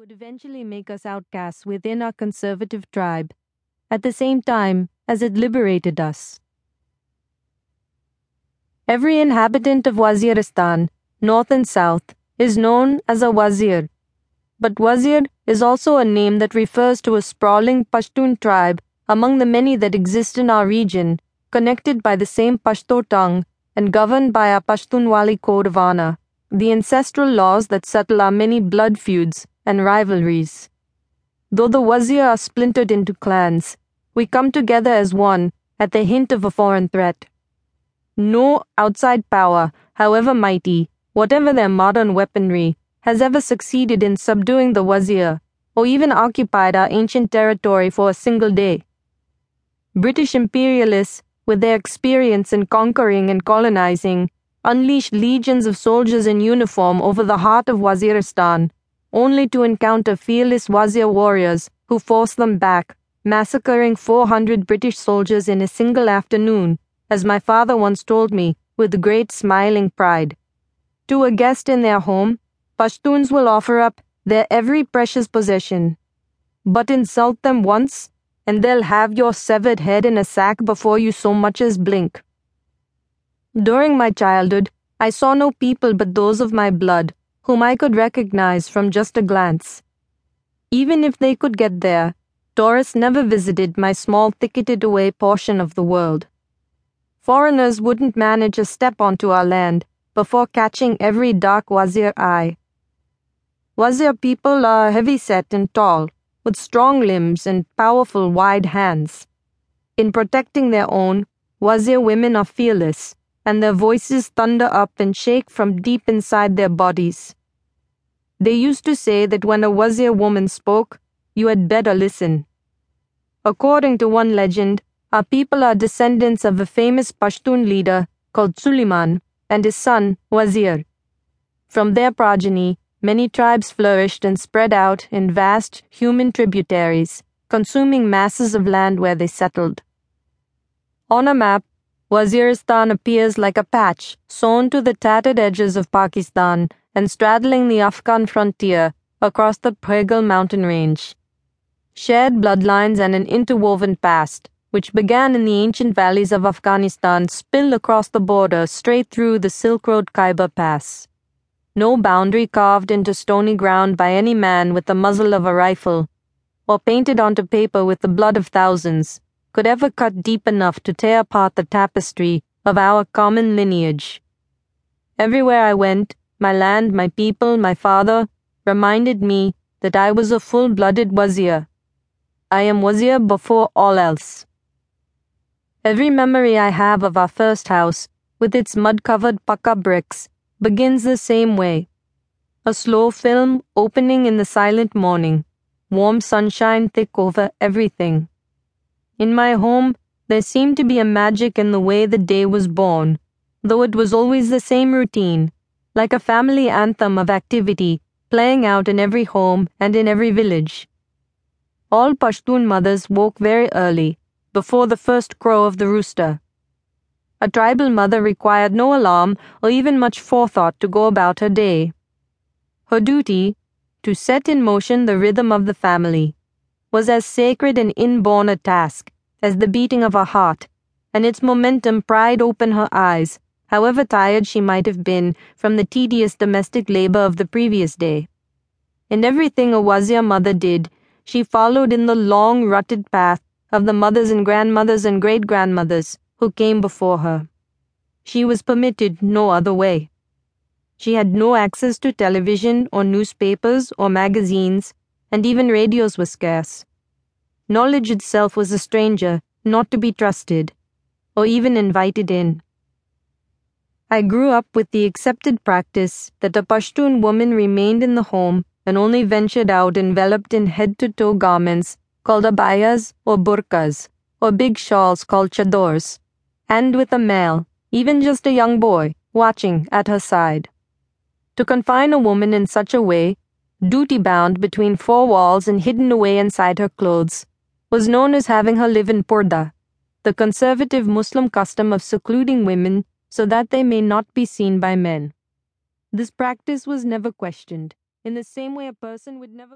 would eventually make us outcasts within our conservative tribe, at the same time as it liberated us. Every inhabitant of Waziristan, north and south, is known as a wazir. But wazir is also a name that refers to a sprawling Pashtun tribe among the many that exist in our region, connected by the same Pashto tongue and governed by our Pashtunwali code of honor, the ancestral laws that settle our many blood feuds and rivalries. Though the Wazir are splintered into clans, we come together as one at the hint of a foreign threat. No outside power, however mighty, whatever their modern weaponry, has ever succeeded in subduing the Wazir or even occupied our ancient territory for a single day. British imperialists, with their experience in conquering and colonizing, unleashed legions of soldiers in uniform over the heart of Waziristan only to encounter fearless Wazir warriors who forced them back, massacring 400 British soldiers in a single afternoon, as my father once told me with great smiling pride. To a guest in their home, Pashtuns will offer up their every precious possession. But insult them once, and they'll have your severed head in a sack before you so much as blink. During my childhood, I saw no people but those of my blood whom I could recognize from just a glance. Even if they could get there, tourists never visited my small ticketed away portion of the world. Foreigners wouldn't manage a step onto our land before catching every dark Wazir eye. Wazir people are heavy set and tall, with strong limbs and powerful wide hands. In protecting their own, Wazir women are fearless, and their voices thunder up and shake from deep inside their bodies. They used to say that when a Wazir woman spoke, you had better listen. According to one legend, our people are descendants of a famous Pashtun leader called Suleiman and his son, Wazir. From their progeny, many tribes flourished and spread out in vast human tributaries, consuming masses of land where they settled. On a map, Waziristan appears like a patch sewn to the tattered edges of Pakistan and straddling the Afghan frontier across the Purgal mountain range. Shared bloodlines and an interwoven past, which began in the ancient valleys of Afghanistan, spill across the border straight through the Silk Road Khyber Pass. No boundary carved into stony ground by any man with the muzzle of a rifle, or painted onto paper with the blood of thousands, could ever cut deep enough to tear apart the tapestry of our common lineage. Everywhere I went, my land, my people, my father, reminded me that I was a full blooded wazir. I am wazir before all else. Every memory I have of our first house, with its mud covered pucka bricks, begins the same way. A slow film opening in the silent morning, warm sunshine thick over everything. In my home, there seemed to be a magic in the way the day was born, though it was always the same routine like a family anthem of activity playing out in every home and in every village. All Pashtun mothers woke very early, before the first crow of the rooster. A tribal mother required no alarm or even much forethought to go about her day. Her duty, to set in motion the rhythm of the family, was as sacred and inborn a task as the beating of her heart, and its momentum pried open her eyes however tired she might have been from the tedious domestic labor of the previous day. In everything a Wazir mother did, she followed in the long rutted path of the mothers and grandmothers and great grandmothers who came before her. She was permitted no other way. She had no access to television or newspapers or magazines, and even radios were scarce. Knowledge itself was a stranger, not to be trusted, or even invited in. I grew up with the accepted practice that a Pashtun woman remained in the home and only ventured out enveloped in head to toe garments called abayas or burkas, or big shawls called chadors, and with a male, even just a young boy, watching at her side. To confine a woman in such a way, duty bound between four walls and hidden away inside her clothes, was known as having her live in purdah, the conservative Muslim custom of secluding women so that they may not be seen by men. This practice was never questioned, in the same way a person would never